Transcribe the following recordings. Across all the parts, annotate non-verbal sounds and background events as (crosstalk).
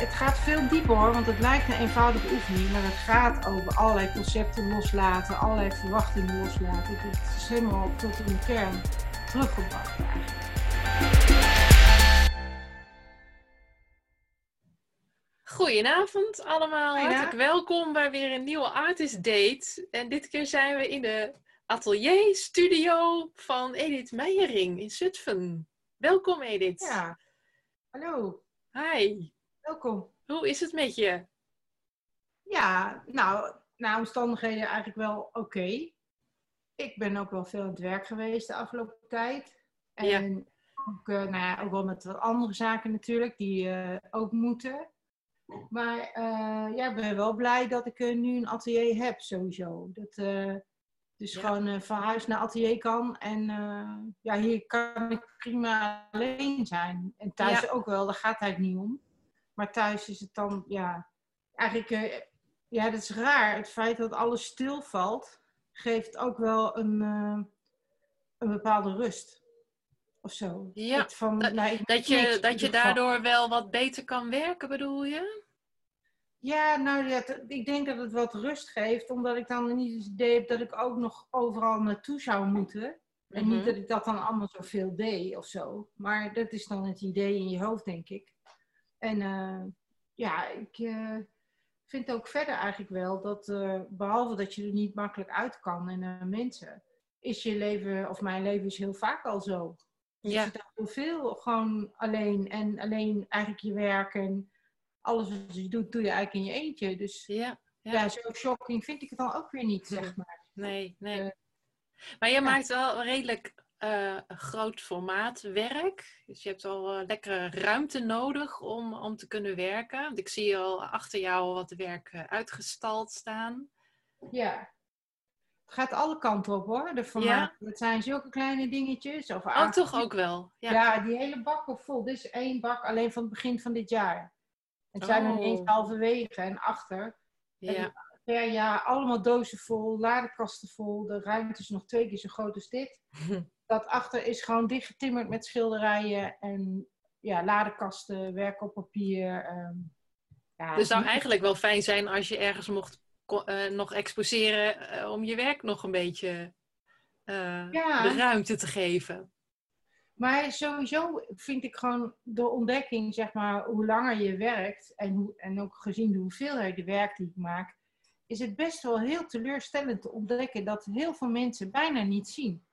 het gaat veel dieper hoor, want het lijkt een eenvoudige oefening, maar het gaat over allerlei concepten loslaten, allerlei verwachtingen loslaten. Het is helemaal tot in de kern teruggebracht eigenlijk. Goedenavond allemaal, hartelijk welkom bij weer een nieuwe Artist Date. En dit keer zijn we in de atelier studio van Edith Meijering in Zutphen. Welkom Edith. Ja, hallo. Hi. Welkom. Hoe is het met je? Ja, nou, naar omstandigheden eigenlijk wel oké. Ik ben ook wel veel aan het werk geweest de afgelopen tijd. En Ja. ook, eh, nou ja, ook wel met wat andere zaken natuurlijk, die eh, ook moeten. Maar eh, ja, ik ben wel blij dat ik nu een atelier heb, sowieso. Dat dus Ja. gewoon van huis naar atelier kan. En ja, hier kan ik prima alleen zijn. En thuis Ja. ook wel, daar gaat het niet om. Maar thuis is het dan, ja, eigenlijk, eh, ja, dat is raar. Het feit dat alles stilvalt, geeft ook wel een, eh, een bepaalde rust. Of zo. Ja, van, dat- nou, Dat je, dat je daardoor wel wat beter kan werken, bedoel je? Ja, nou ja, ik denk dat het wat rust geeft, omdat ik dan niet het idee heb dat ik ook nog overal naartoe zou moeten. En Mhm. niet dat ik dat dan allemaal zoveel deed of zo. Maar dat is dan het idee in je hoofd, denk ik. En eh, ja, ik eh, vind ook verder eigenlijk wel dat, eh, behalve dat je er niet makkelijk uit kan en mensen, is je leven, of mijn leven is heel vaak al zo. Dus Ja. Je zit heel veel gewoon alleen en alleen eigenlijk je werk en alles wat je doet, doe je eigenlijk in je eentje. Dus Ja, ja, ja. zo shocking vind ik het dan ook weer niet, zeg maar. nee, nee. Maar je maakt wel redelijk eh, groot formaat werk. Dus je hebt al eh, lekkere ruimte nodig om, om te kunnen werken. Want ik zie al achter jou wat werk eh, uitgestald staan. Ja. Het gaat alle kanten op hoor, de formaten. Het zijn zulke kleine dingetjes. Of Oh, toch ook wel. Ja. Ja. die hele bak op vol. Dit is één bak alleen van het begin van dit jaar. Het zijn er Oh. niet eens halverwege en achter. ja. Per jaar allemaal dozen vol, ladekasten vol. De ruimte is nog twee keer zo groot als dit. (laughs) Dat achter is gewoon dichtgetimmerd met schilderijen en ja, ladekasten, werk op papier. ehm, ja, Dus het zou eigenlijk wel fijn zijn als je ergens mocht eh, nog exposeren eh, om je werk nog een beetje eh, Ja. de ruimte te geven. Maar sowieso vind ik gewoon de ontdekking, zeg maar, hoe langer je werkt en, hoe, en ook gezien de hoeveelheid werk die ik maak, is het best wel heel teleurstellend te ontdekken dat heel veel mensen bijna niet zien.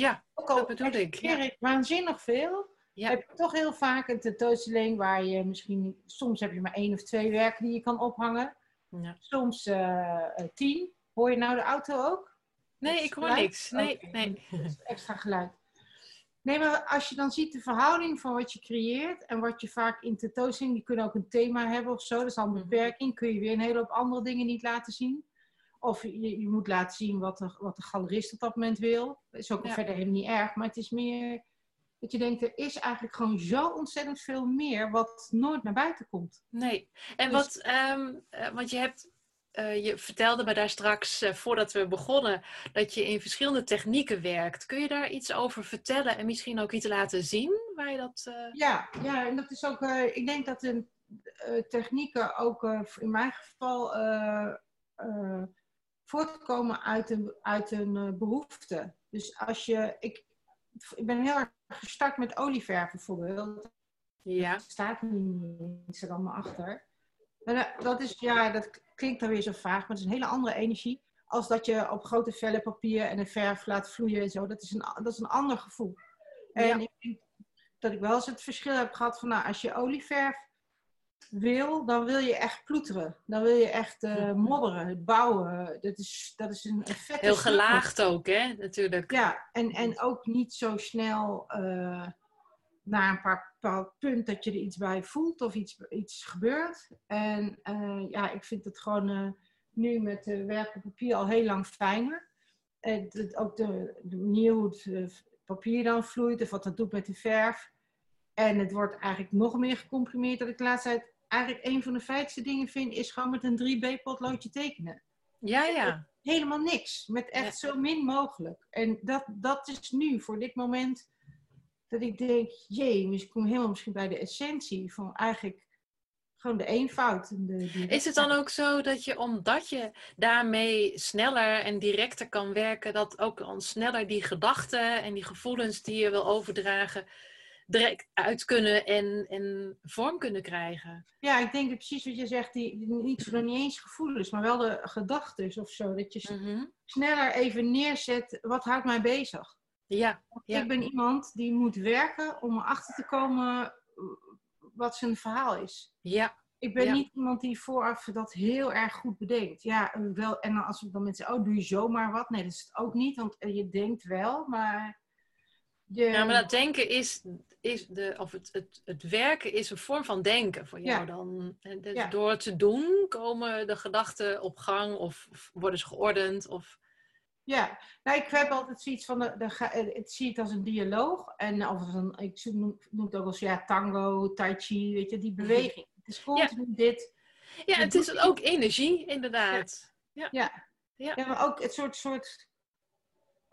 Ja, Ook dat al bedoel ik. exposeer Ja. ik waanzinnig veel, Ja. heb je toch heel vaak een tentoonstelling waar je misschien, soms heb je maar één of twee werken die je kan ophangen, Ja. soms eh, eh, tien. Hoor je nou de auto ook? Nee, Dat ik hoor niks. Nee, nee. (laughs) dat extra geluid. Nee, maar als je dan ziet de verhouding van wat je creëert en wat je vaak in tentoonstellingen, die kunnen ook een thema hebben of zo, dat is dan een Mhm. beperking, kun je weer een hele hoop andere dingen niet laten zien. Of je, je moet laten zien wat de, wat de galerist op dat moment wil. Dat is ook Ja. verder helemaal niet erg, maar het is meer dat je denkt, er is eigenlijk gewoon zo ontzettend veel meer wat nooit naar buiten komt. Nee. En Dus- wat, ehm, eh, want je hebt, eh, je vertelde me daar straks, eh, voordat we begonnen, dat je in verschillende technieken werkt. Kun je daar iets over vertellen en misschien ook iets laten zien waar je dat... Ja, ja, en dat is ook, ik denk dat de technieken ook in mijn geval voortkomen uit een, uit een eh, behoefte. Dus als je, ik, ik ben heel erg gestart met olieverf bijvoorbeeld. Ja. Staat niet Instagram maar achter. Dat is, ja, dat klinkt dan weer zo vaag, maar het is een hele andere energie. Als dat je op grote vellen papier en de verf laat vloeien en zo. Dat is een, dat is een ander gevoel. En ik denk dat ik wel eens het verschil heb gehad van, nou, als je olieverf wil, dan wil je echt ploeteren. Dan wil je echt eh, modderen, bouwen. Dat is, dat is een, vette Heel gelaagd ook, hè, natuurlijk. Ja, en, en ook niet zo snel eh, naar een paar bepaald punt dat je er iets bij voelt of iets, iets gebeurt. En eh, ja, ik vind het gewoon nu met uh, werk op papier al heel lang fijner. En ook de, de manier hoe het uh, papier dan vloeit of wat dat doet met de verf. En het wordt eigenlijk nog meer gecomprimeerd. Dat ik tijd eigenlijk een van de fijnste dingen vind, is gewoon met een 3B-potloodje tekenen. Ja, ja. Helemaal niks. Met echt ja. zo min mogelijk. En dat, dat is nu, voor dit moment, dat ik denk, jee, ik kom helemaal misschien bij de essentie van eigenlijk gewoon de eenvoud. De, is het dan ook zo dat je, omdat je daarmee sneller en directer kan werken, dat ook dan sneller die gedachten en die gevoelens die je wil overdragen, direct uit kunnen en, en vorm kunnen krijgen? Ja, ik denk precies wat je zegt, die, niet, nog niet eens gevoelens, maar wel de gedachten of zo. Dat je mhm. sneller even neerzet, wat houdt mij bezig? Ja, ja. Ik ben iemand die moet werken om erachter te komen wat zijn verhaal is. Ja. Ik ben niet iemand die vooraf dat heel erg goed bedenkt. Ja, wel, en als ik dan mensen, oh, doe je zomaar wat? Nee, dat is het ook niet, want je denkt wel, maar. Je... Ja, maar dat denken is, is de, of het, het, het werken is een vorm van denken voor jou dan. Dus door het te doen komen de gedachten op gang of, of worden ze geordend of. Ja, nou, ik heb altijd zoiets van, de, de, eh, het zie het als een dialoog. En of een, ik noem, noem het ook als ja, tango, tai chi, weet je, die mhm. beweging. Het is continu ja. dit. Ja, het is ook energie, inderdaad. Ja, ja. ja. ja. maar ook het soort, soort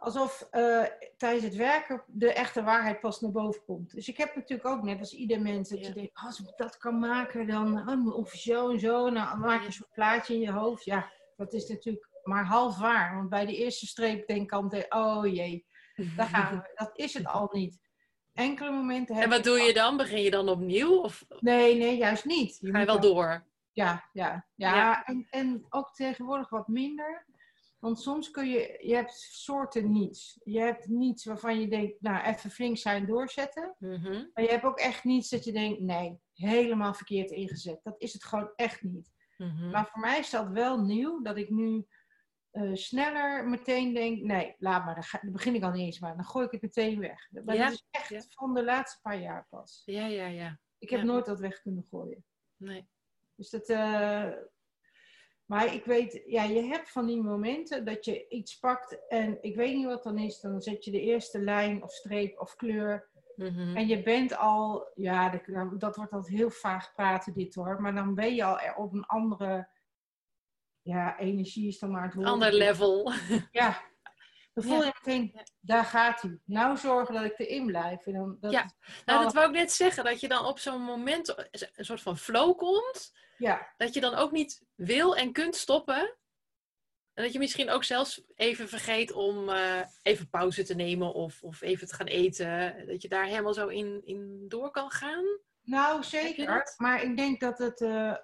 alsof uh, tijdens het werken de echte waarheid pas naar boven komt. Dus ik heb natuurlijk ook net als ieder mens dat je denkt, als ik dat kan maken, dan oh, of zo en zo. Nou, dan maak je soort plaatje in je hoofd. Ja, dat is natuurlijk maar half waar. Want bij de eerste streep denk ik altijd, oh jee, daar gaan we. (laughs) dat is het al niet. Enkele momenten En wat doe je dan? Begin je dan opnieuw? Of? Nee, nee, juist niet. Je Ga je wel door? Ja, ja, ja. En, en ook tegenwoordig wat minder. Want soms kun je, je hebt soorten niets. Je hebt niets waarvan je denkt, nou even flink zijn doorzetten. Mhm. Maar je hebt ook echt niets dat je denkt, nee, helemaal verkeerd ingezet. Dat is het gewoon echt niet. Mhm. Maar voor mij is dat wel nieuw, dat ik nu uh, sneller meteen denk, nee, laat maar, dan, begin ik al niet eens maar. Dan gooi ik het meteen weg. Maar dat is echt van de laatste paar jaar pas. Ja, ja, ja. Ik heb nooit dat weg kunnen gooien. Nee. Dus dat... Uh, maar ik weet, ja, je hebt van die momenten dat je iets pakt en ik weet niet wat dan is. Dan zet je de eerste lijn of streep of kleur. Mhm. En je bent al, ja, dat, dat wordt altijd heel vaag praten dit hoor. Maar dan ben je al op een andere ja, energie is dan maar het woord. Ander level. (laughs) Ja. Dan voel je meteen, daar gaat hij. Nou zorgen dat ik erin blijf. En dan, dat ja, nou dat wou ik net zeggen. Dat je dan op zo'n moment een soort van flow komt. Ja. Dat je dan ook niet wil en kunt stoppen. En dat je misschien ook zelfs even vergeet om uh, even pauze te nemen of, of even te gaan eten. Dat je daar helemaal zo in, in door kan gaan. Nou, zeker. Maar ik denk dat het, uh,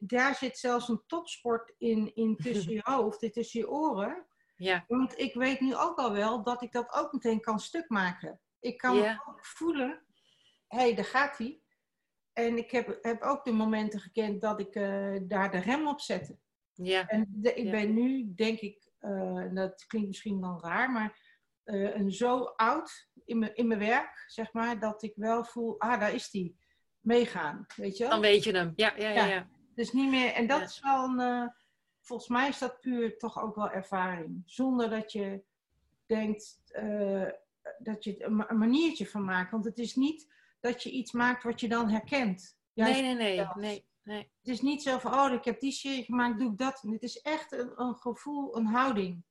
daar zit zelfs een topsport in, in (laughs) tussen je hoofd en tussen je oren. Ja. Want ik weet nu ook al wel dat ik dat ook meteen kan stuk maken. Ik kan ook voelen, hé, hey, daar gaat hij. En ik heb, heb ook de momenten gekend dat ik uh, daar de rem op zette. Ja. En de, ik ben nu, denk ik, uh, dat klinkt misschien dan raar, maar een zo oud in mijn, in mijn werk, zeg maar, dat ik wel voel, ah, daar is die meegaan, weet je Dan weet je hem, ja, ja, ja. ja. Dus niet meer, en dat is wel een, volgens mij is dat puur toch ook wel ervaring. Zonder dat je denkt dat je een maniertje van maakt. Want het is niet dat je iets maakt wat je dan herkent. nee, nee, nee, nee, nee. Het is niet zo van, oh, ik heb die serie gemaakt, doe ik dat. Het is echt een, een gevoel, een houding.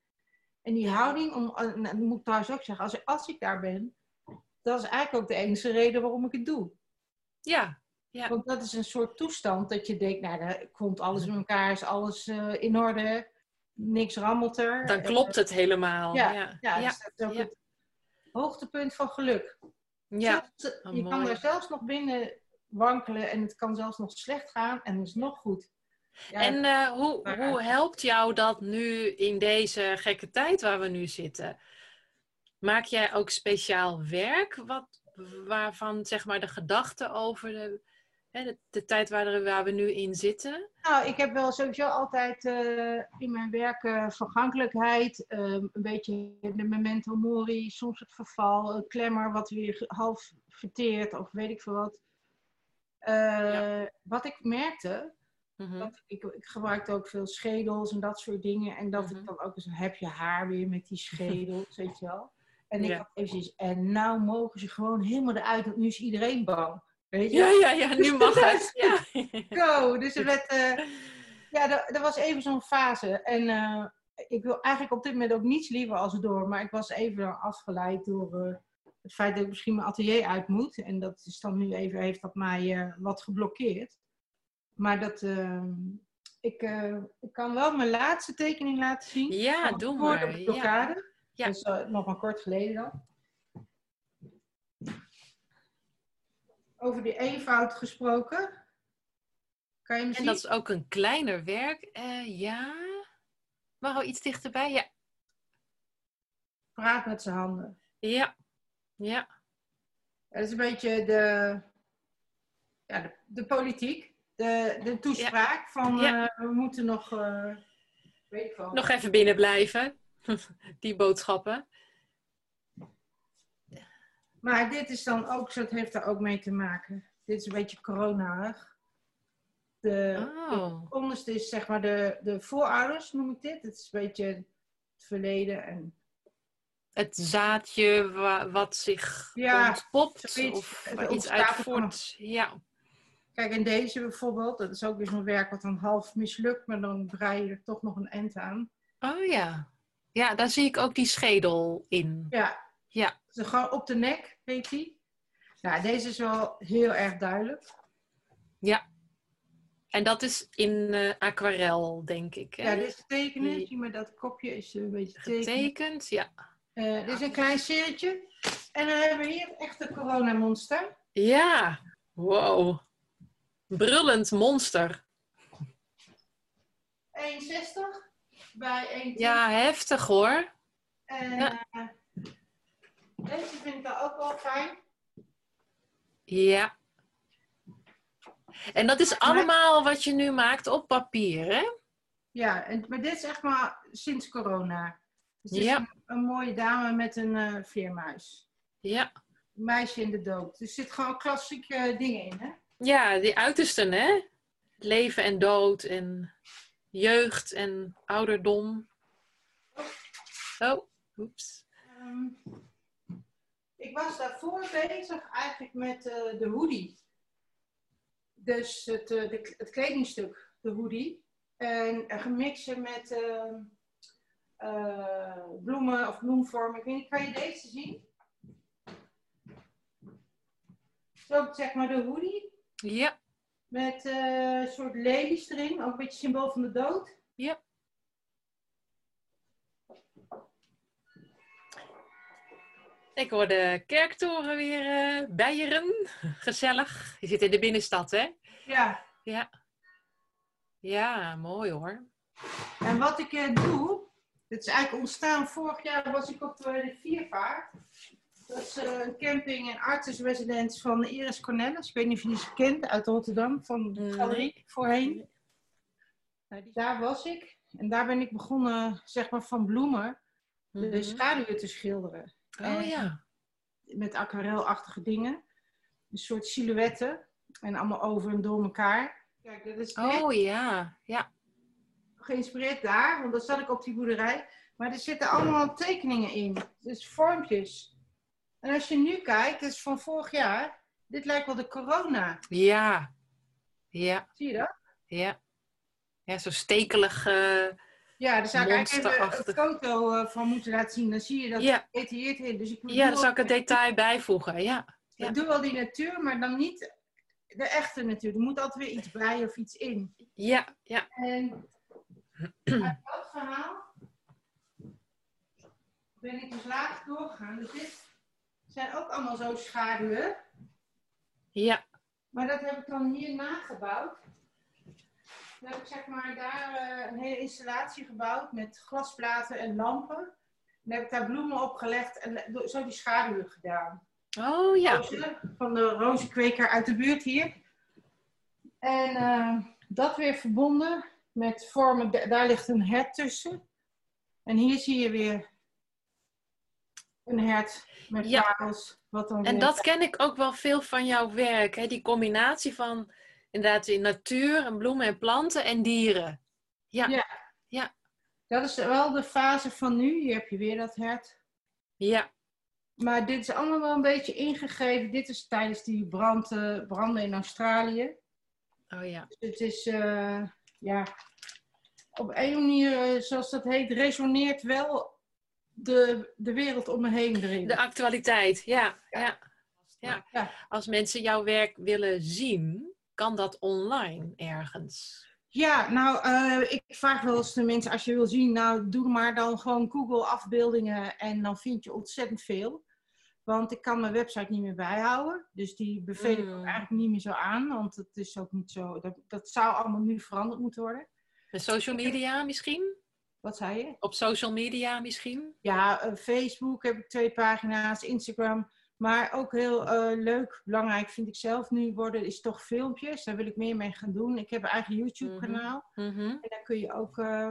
En die houding, om, dat moet ik trouwens ook zeggen, als, als ik daar ben, dat is eigenlijk ook de enige reden waarom ik het doe. Ja, ja. Want dat is een soort toestand dat je denkt, nou, daar komt alles in elkaar, is alles uh, in orde, niks rammelt er. Dan klopt het helemaal. Ja, ja, ja, dus dat is ook het hoogtepunt van geluk. Ja. Oh, je kan er zelfs nog binnen wankelen en het kan zelfs nog slecht gaan en is nog goed. en uh, hoe, hoe helpt jou dat nu in deze gekke tijd waar we nu zitten? Maak jij ook speciaal werk wat waarvan zeg maar de gedachten over de, hè, de, de, tijd waar, waar, we nu in zitten? Nou, ik heb wel sowieso altijd uh, in mijn werk uh, vergankelijkheid, uh, een beetje de memento mori, soms het verval, een klemmer wat weer half verteert of weet ik veel wat. Ja. Wat ik merkte, mm dat ik, ik gebruikte ook veel schedels en dat soort dingen. En dat mm -hmm. ik dan ook eens, heb je haar weer met die schedels, (laughs) weet je wel. En ik ja. had even en nou mogen ze gewoon helemaal eruit, want nu is iedereen bang. Weet je? Ja, ja, ja, nu mag (laughs) het. ja. Go! Dus er werd, uh, ja, er, was even zo'n fase. En uh, ik wil eigenlijk op dit moment ook niets liever als door, maar ik was even afgeleid door uh, het feit dat ik misschien mijn atelier uit moet. En dat is dan nu even, heeft dat mij wat geblokkeerd. Maar dat, ehm, ik, eh, ik kan wel mijn laatste tekening laten zien. Ja, doe voor maar. de blokkade. Ja. Ja. Dus eh, nog maar kort geleden dan. Over die eenvoud gesproken. Kan je hem En dat is ook een kleiner werk. Eh, ja. Mag wel iets dichterbij? Ja. Praat met zijn handen. Ja. Ja. Dat is een beetje de, ja, de, de politiek. De, de toespraak van Ja. eh, we moeten nog, eh, weet ik wel. Nog even binnen blijven. (laughs) Die boodschappen. Maar dit is dan ook, het heeft daar ook mee te maken. Dit is een beetje coronaig. De, Oh. de onderste is zeg maar de, de voorouders, noem ik dit. Het is een beetje het verleden en Het zaadje wa- wat zich Ja, ontpopt. zoiets. Of Het iets ontstaat uit er voort. Ja. Kijk, en deze bijvoorbeeld, dat is ook weer zo'n werk wat dan half mislukt, maar dan draai je er toch nog een end aan. Oh ja. Ja, daar zie ik ook die schedel in. Ja, Ja. dus gewoon op de nek, heet die. Nou, deze is wel heel erg duidelijk. Ja. En dat is in eh, aquarel, denk ik. Hè? Ja, dit is tekenen. Die- Zie maar dat kopje is een beetje tekenen. Getekend, ja. Eh, dit is een klein serietje. En dan hebben we hier echt een coronamonster. Ja. Wow. Brullend monster. 1,60 bij 1,10. Ja, heftig hoor. Ja. Deze vind ik dan ook wel fijn. Ja. En dat is allemaal wat je nu maakt op papier, hè? Ja, en, maar dit is echt maar sinds corona. Dus dit Ja. is een, een mooie dame met een eh vleermuis. Ja. Een meisje in de dood. Dus er zitten gewoon klassieke eh, dingen in, hè? Ja, die uitersten, hè? Leven en dood en jeugd en ouderdom. Oh, oeps. Ehm, ik was daarvoor bezig eigenlijk met eh, de hoodie. Dus het, eh, de, het kledingstuk, de hoodie. En eh, gemixt met ehm, eh, bloemen of bloemvormen. Ik weet niet, kan je deze zien? Zo zeg maar de hoodie. Ja, Met een soort lelies erin. Ook een beetje symbool van de dood. Ik hoor de kerktoren weer eh bijeren. Gezellig. Je zit in de binnenstad, hè? Ja. Ja. Ja, mooi hoor. En wat ik eh, doe, dit is eigenlijk ontstaan vorig jaar was ik op eh, de Viervaart. Dat is een camping en artsenresidence van Iris Cornelis. Ik weet niet of je die kent, uit Rotterdam, van de Nee. galerie voorheen. Nou, die- daar was ik. En daar ben ik begonnen, zeg maar, van bloemen de Mhm. schaduwen te schilderen. Oh ja. Met aquarelachtige dingen. Een soort silhouetten. En allemaal over en door elkaar. Kijk, dat is net Oh ja. Ja. geïnspireerd daar, want dan zat ik op die boerderij. Maar er zitten allemaal tekeningen in. Dus vormpjes. En als je nu kijkt, dat is van vorig jaar. Dit lijkt wel de corona. Ja. Ja. Zie je dat? Ja. Ja, zo stekelig. Ja, daar zou ik eigenlijk even een foto eh, van moeten laten zien. Dan zie je dat Ja. het gedetailleerd in. Dus ik ja, daar doe zal ik een detail bijvoegen. Ja. ja. Ik doe wel die natuur, maar dan niet de echte natuur. Er moet altijd weer iets bij of iets in. Ja. Ja. En uit dat verhaal ben ik dus later doorgegaan. Dus dit zijn ook allemaal zo schaduwen. Ja. Maar dat heb ik dan hier nagebouwd. Dan heb ik zeg maar daar eh, een hele installatie gebouwd met glasplaten en lampen. Dan heb ik daar bloemen op gelegd en zo die schaduwen gedaan. Oh ja. Van de rozenkweker uit de buurt hier. En eh, dat weer verbonden met vormen, da- daar ligt een hert tussen. En hier zie je weer een hert met Ja. parels. Wat dan En weer- dat ken ik ook wel veel van jouw werk. Hè? Die combinatie van inderdaad in natuur en bloemen en planten en dieren. Ja. Ja. Ja. Dat is wel de fase van nu. Hier heb je weer dat hert. Ja. Maar dit is allemaal wel een beetje ingegeven. Dit is tijdens die brand, branden in Australië. Oh ja. Dus het is, eh, ja, op een manier, eh, zoals dat heet, resoneert wel de, de wereld om me heen erin. De actualiteit. Ja. Ja. Ja. Ja. Als mensen jouw werk willen zien, kan dat online ergens? Ja, nou, uh, ik vraag wel eens de mensen, als je wil zien, nou, doe maar dan gewoon Google afbeeldingen en dan vind je ontzettend veel. Want ik kan mijn website niet meer bijhouden. Dus die beveel ik ook hmm. eigenlijk niet meer zo aan. Want het is ook niet zo. Dat, dat zou allemaal nu veranderd moeten worden. Met social media misschien? Wat zei je? Op social media misschien? Ja, uh, Facebook heb ik twee pagina's, Instagram. Maar ook heel uh, leuk, belangrijk vind ik zelf nu worden, is toch filmpjes. Daar wil ik meer mee gaan doen. Ik heb een eigen YouTube-kanaal. Mm -hmm. En daar kun je ook uh,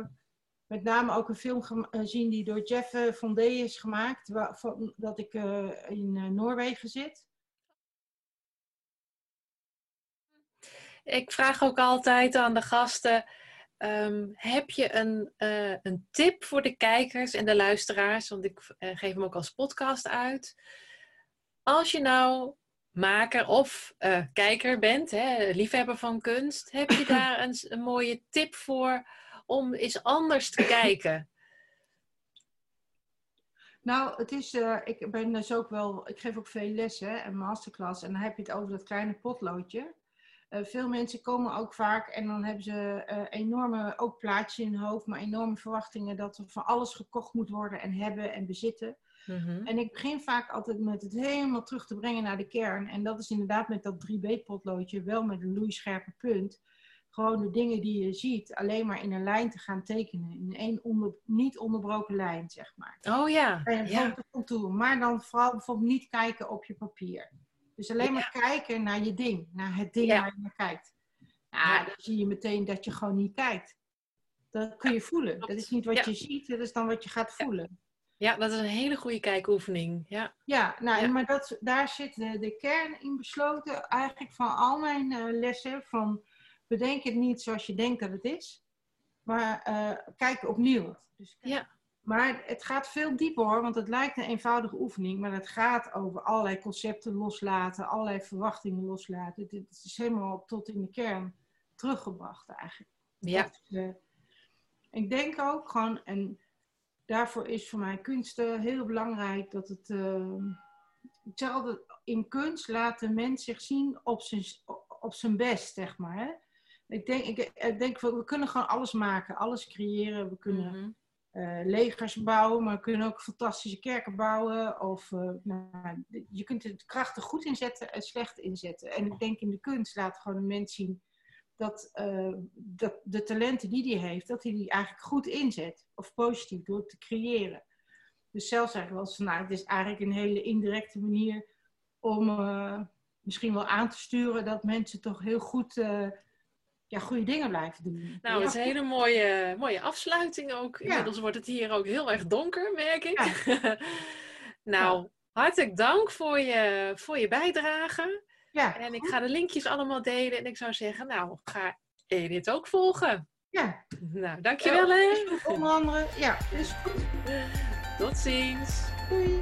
met name ook een film zien die door Jeff Fondé is gemaakt. Waar, van, dat ik in Noorwegen zit. Ik vraag ook altijd aan de gasten Um, heb je een, een tip voor de kijkers en de luisteraars? Want ik geef hem ook als podcast uit. Als je nou maker of uh, kijker bent, hè, liefhebber van kunst, heb je (clears throat) daar een, een, mooie tip voor om eens anders te kijken? Nou, het is, ik ben dus ook wel, ik geef ook veel lessen en masterclass en dan heb je het over dat kleine potloodje. Uh, veel mensen komen ook vaak en dan hebben ze uh, enorme, ook plaatjes in hun hoofd, maar enorme verwachtingen dat er van alles gekocht moet worden en hebben en bezitten. Mm-hmm. En ik begin vaak altijd met het helemaal terug te brengen naar de kern. En dat is inderdaad met dat 3B-potloodje, wel met een loeischerpe punt. Gewoon de dingen die je ziet, alleen maar in een lijn te gaan tekenen. In één onder, niet onderbroken lijn, zeg maar. Oh ja. En ja. de contour. Maar dan vooral bijvoorbeeld niet kijken op je papier. Dus alleen maar kijken naar je ding, naar het ding waar je naar kijkt. Ja, dan zie je meteen dat je gewoon niet kijkt. Dat kun je voelen. Dat is niet wat je ziet, dat is dan wat je gaat voelen. Ja, dat is een hele goede kijkoefening. Ja, ja, nou, maar dat, daar zit de, de kern in besloten eigenlijk van al mijn uh, lessen. Van bedenk het niet zoals je denkt dat het is, maar uh, kijk opnieuw. Dus ja. Maar het gaat veel dieper hoor, want het lijkt een eenvoudige oefening, maar het gaat over allerlei concepten loslaten, allerlei verwachtingen loslaten. Het is helemaal tot in de kern teruggebracht eigenlijk. Ja. Dat, uh, ik denk ook gewoon, en daarvoor is voor mij kunst heel belangrijk dat het. Uh, ik zeg altijd, in kunst laat de mens zich zien op zijn, op zijn best, zeg maar. Hè? Ik denk, ik, ik denk, we kunnen gewoon alles maken, alles creëren. We kunnen. Mm -hmm uh, legers bouwen, maar we kunnen ook fantastische kerken bouwen. Of uh, nou, je kunt het krachtig goed inzetten en slecht inzetten. En ik denk in de kunst laat gewoon een mens zien dat, uh, dat de talenten die hij heeft, dat hij die eigenlijk goed inzet. Of positief door te creëren. Dus zelf zeg ik wel nou, het is eigenlijk een hele indirecte manier om misschien wel aan te sturen dat mensen toch heel goed ja, goede dingen blijven doen. Nou, het is een hele mooie, mooie afsluiting ook. Inmiddels wordt het hier ook heel erg donker, merk ik. (laughs) nou, hartelijk dank voor je, voor je bijdrage. Ja. En ik ga de linkjes allemaal delen. En ik zou zeggen, nou, ga Edith ook volgen. Ja. Nou, dankjewel hè. Onder andere, ja, is goed. Tot ziens. Doei.